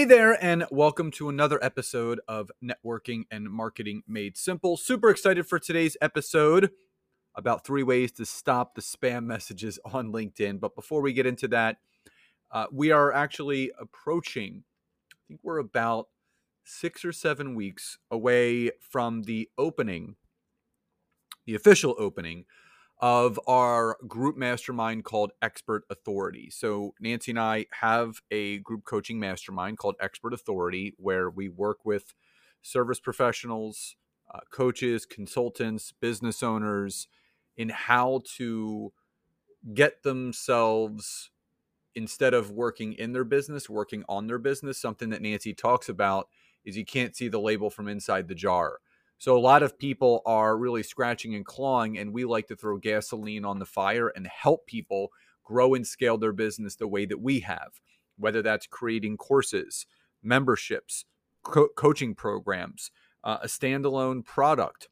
Hey there, and welcome to another episode of Networking and Marketing Made Simple. Super excited for today's episode about three ways to stop the spam messages on LinkedIn. But before we get into that, uh, we are actually approaching, I think we're about six or seven weeks away from the opening, the official opening of our group mastermind called Expert Authority. So, Nancy and I have a group coaching mastermind called Expert Authority where we work with service professionals, uh, coaches, consultants, business owners in how to get themselves instead of working in their business, working on their business. Something that Nancy talks about is you can't see the label from inside the jar. So a lot of people are really scratching and clawing, and we like to throw gasoline on the fire and help people grow and scale their business the way that we have, whether that's creating courses, memberships, co- coaching programs, uh, a standalone product,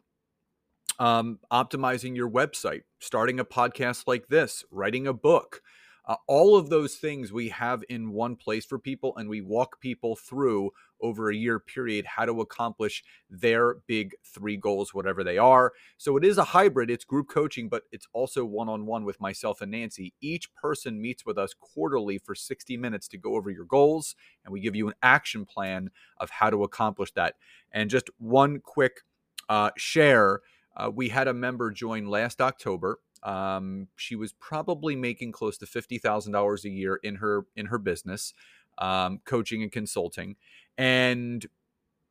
um, optimizing your website, starting a podcast like this, writing a book. Uh, all of those things we have in one place for people, and we walk people through over a year period how to accomplish their big three goals, whatever they are. So it is a hybrid, it's group coaching, but it's also one on one with myself and Nancy. Each person meets with us quarterly for 60 minutes to go over your goals, and we give you an action plan of how to accomplish that. And just one quick uh, share. Uh, we had a member join last October um, she was probably making close to fifty thousand dollars a year in her in her business, um, coaching and consulting. And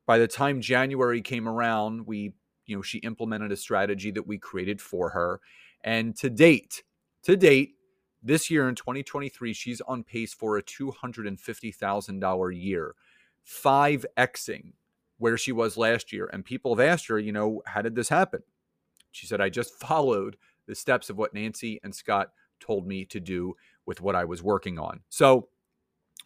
by the time January came around, we you know she implemented a strategy that we created for her. And to date, to date, this year in 2023, she's on pace for a $250,000 year, 5xing where she was last year. And people have asked her, you know, how did this happen? She said, I just followed the steps of what Nancy and Scott told me to do with what I was working on. So,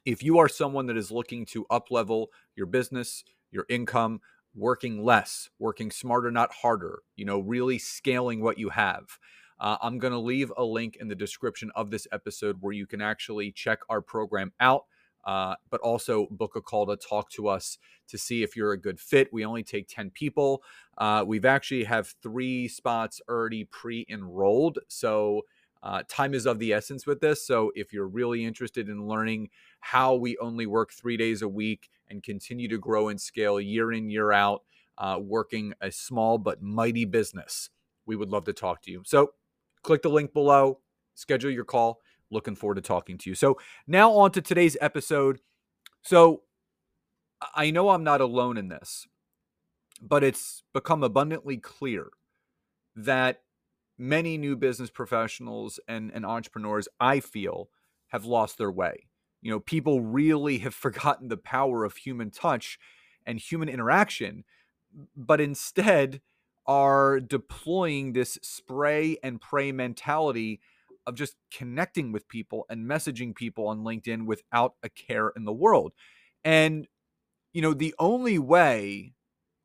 if you are someone that is looking to uplevel your business, your income, working less, working smarter, not harder, you know, really scaling what you have. Uh, I'm going to leave a link in the description of this episode where you can actually check our program out uh, but also book a call to talk to us to see if you're a good fit. We only take 10 people. Uh, we've actually have three spots already pre-enrolled. So uh, time is of the essence with this. So if you're really interested in learning how we only work three days a week and continue to grow and scale year in, year out, uh, working a small but mighty business, we would love to talk to you. So click the link below, schedule your call looking forward to talking to you. So, now on to today's episode. So, I know I'm not alone in this, but it's become abundantly clear that many new business professionals and, and entrepreneurs, I feel, have lost their way. You know, people really have forgotten the power of human touch and human interaction, but instead are deploying this spray and pray mentality of just connecting with people and messaging people on LinkedIn without a care in the world. And, you know, the only way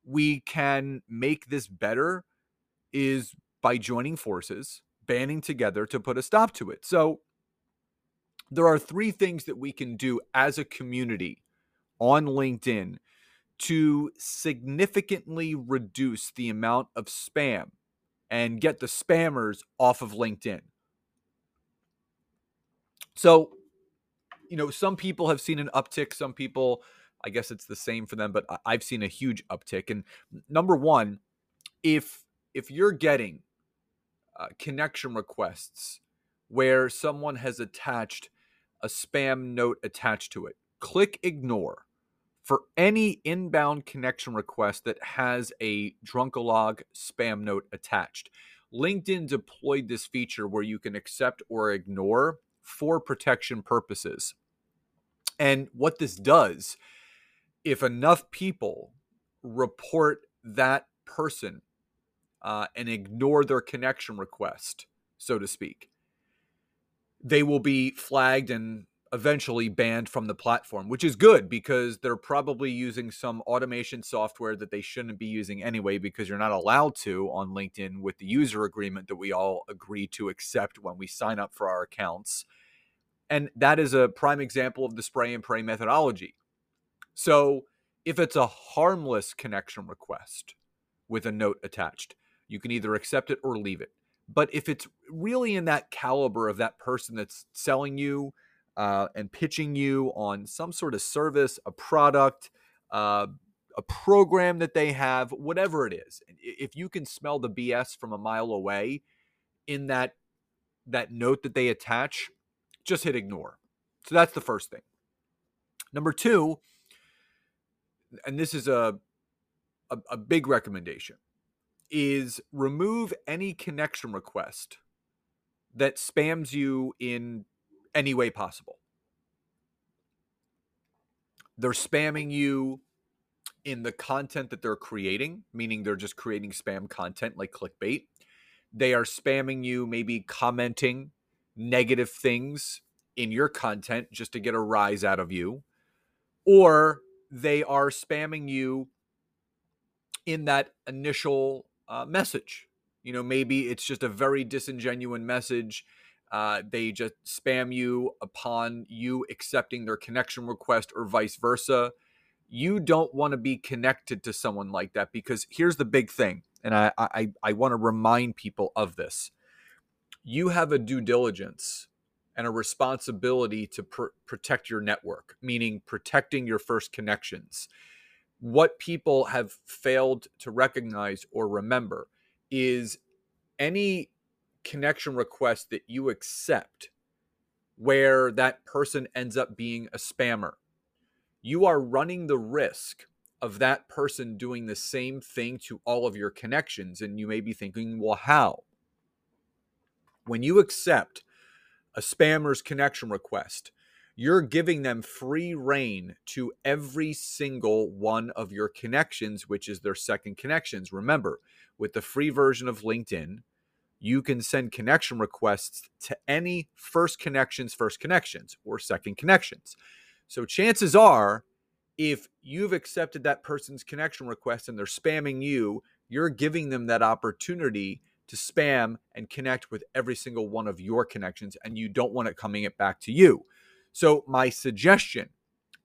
we can make this better is by joining forces, banding together to put a stop to it. So, there are three things that we can do as a community on LinkedIn to significantly reduce the amount of spam and get the spammers off of LinkedIn. So, you know, some people have seen an uptick. Some people, I guess it's the same for them, but I've seen a huge uptick. And number one, if if you're getting uh, connection requests where someone has attached a spam note attached to it, click ignore for any inbound connection request that has a drunkalog spam note attached. LinkedIn deployed this feature where you can accept or ignore for protection purposes. And what this does, if enough people report that person uh, and ignore their connection request, so to speak, they will be flagged and eventually banned from the platform, which is good because they're probably using some automation software that they shouldn't be using anyway because you're not allowed to on LinkedIn with the user agreement that we all agree to accept when we sign up for our accounts. And that is a prime example of the spray and pray methodology. So if it's a harmless connection request with a note attached, you can either accept it or leave it. But if it's really in that caliber of that person that's selling you uh, and pitching you on some sort of service, a product, uh, a program that they have, whatever it is, if you can smell the BS from a mile away in that that note that they attach, just hit ignore. So that's the first thing. Number two, and this is a, a, a big recommendation is remove any connection request that spams you in any way possible. They're spamming you in the content that they're creating, meaning they're just creating spam content like clickbait. They are spamming you, maybe commenting negative things in your content just to get a rise out of you. Or they are spamming you in that initial uh, message. You know, maybe it's just a very disingenuous message. Uh, they just spam you upon you accepting their connection request or vice versa. You don't want to be connected to someone like that because here's the big thing, and I I, I want to remind people of this. You have a due diligence and a responsibility to pr- protect your network, meaning protecting your first connections what people have failed to recognize or remember is any connection request that you accept where that person ends up being a spammer, you are running the risk of that person doing the same thing to all of your connections. And you may be thinking, well, how? When you accept a spammer's connection request, you're giving them free rein to every single one of your connections, which is their second connections. Remember, with the free version of LinkedIn, you can send connection requests to any first connections, first connections, or second connections. So chances are, if you've accepted that person's connection request and they're spamming you, you're giving them that opportunity to spam and connect with every single one of your connections, and you don't want it coming it back to you. So, my suggestion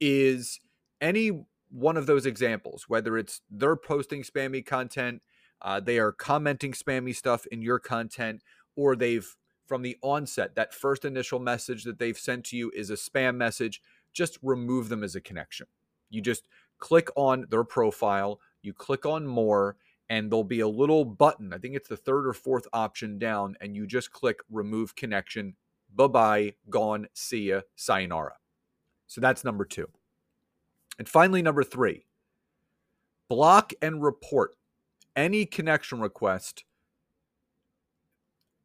is any one of those examples, whether it's they're posting spammy content, uh, they are commenting spammy stuff in your content, or they've from the onset, that first initial message that they've sent to you is a spam message, just remove them as a connection. You just click on their profile, you click on more, and there'll be a little button. I think it's the third or fourth option down, and you just click remove connection bye bye, gone, see ya, sayonara. So that's number two. And finally, number three, block and report any connection request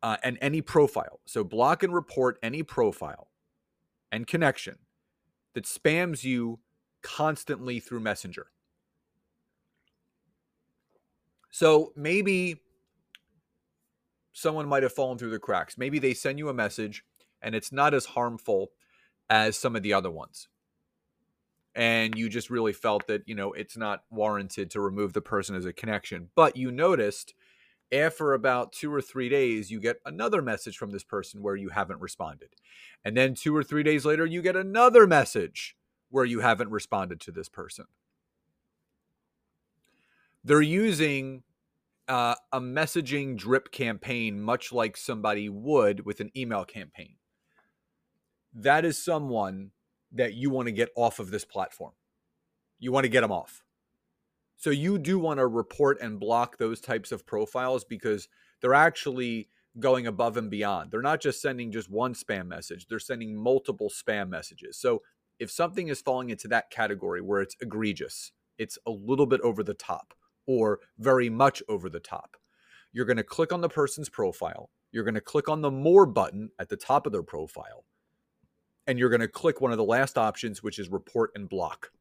uh, and any profile. So block and report any profile and connection that spams you constantly through Messenger. So maybe someone might have fallen through the cracks. Maybe they send you a message and it's not as harmful as some of the other ones. And you just really felt that, you know, it's not warranted to remove the person as a connection. But you noticed after about two or three days, you get another message from this person where you haven't responded. And then two or three days later, you get another message where you haven't responded to this person. They're using uh, a messaging drip campaign, much like somebody would with an email campaign that is someone that you want to get off of this platform. You want to get them off. So you do want to report and block those types of profiles because they're actually going above and beyond. They're not just sending just one spam message, they're sending multiple spam messages. So if something is falling into that category where it's egregious, it's a little bit over the top or very much over the top, you're going to click on the person's profile. You're going to click on the more button at the top of their profile and you're going to click one of the last options, which is report and block.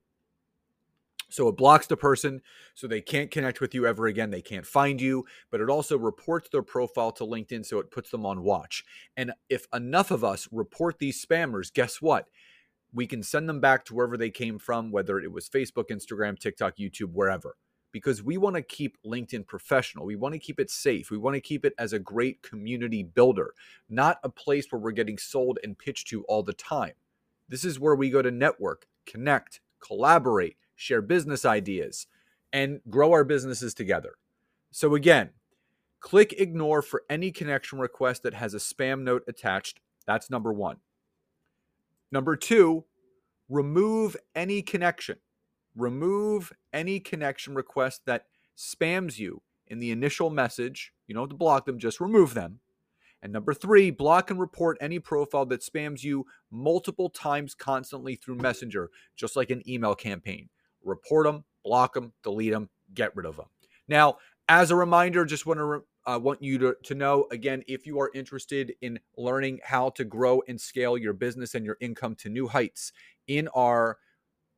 So it blocks the person so they can't connect with you ever again. They can't find you, but it also reports their profile to LinkedIn so it puts them on watch. And if enough of us report these spammers, guess what? We can send them back to wherever they came from, whether it was Facebook, Instagram, TikTok, YouTube, wherever. Because we want to keep LinkedIn professional. We want to keep it safe. We want to keep it as a great community builder, not a place where we're getting sold and pitched to all the time. This is where we go to network, connect, collaborate, share business ideas, and grow our businesses together. So, again, click ignore for any connection request that has a spam note attached. That's number one. Number two, remove any connection. Remove any connection request that spams you in the initial message. You don't have to block them, just remove them. And number three, block and report any profile that spams you multiple times constantly through Messenger, just like an email campaign report them, block them, delete them, get rid of them. Now, as a reminder, just want to uh, want you to, to know again if you are interested in learning how to grow and scale your business and your income to new heights in our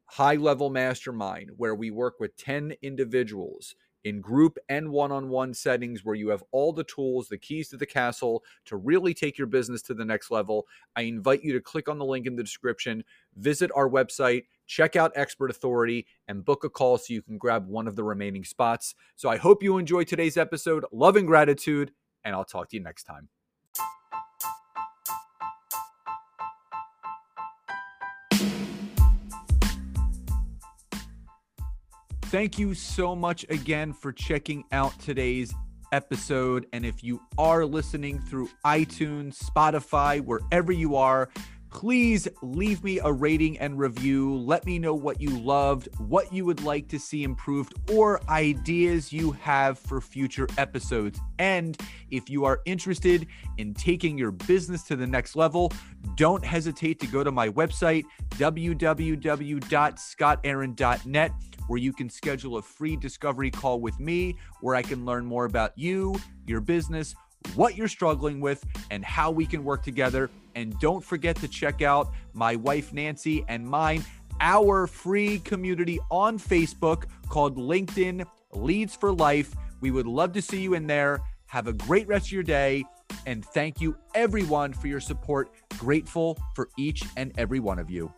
high level mastermind, where we work with 10 individuals in group and one on one settings where you have all the tools, the keys to the castle to really take your business to the next level. I invite you to click on the link in the description, visit our website, check out Expert Authority, and book a call so you can grab one of the remaining spots. So I hope you enjoyed today's episode. Love and gratitude, and I'll talk to you next time. Thank you so much again for checking out today's episode. And if you are listening through iTunes, Spotify, wherever you are, please leave me a rating and review. Let me know what you loved, what you would like to see improved, or ideas you have for future episodes. And if you are interested in taking your business to the next level, don't hesitate to go to my website, www.scottaaron.net where you can schedule a free discovery call with me where I can learn more about you, your business, what you're struggling with, and how we can work together. And don't forget to check out my wife, Nancy, and mine, our free community on Facebook called LinkedIn Leads for Life. We would love to see you in there. Have a great rest of your day. And thank you, everyone, for your support. Grateful for each and every one of you.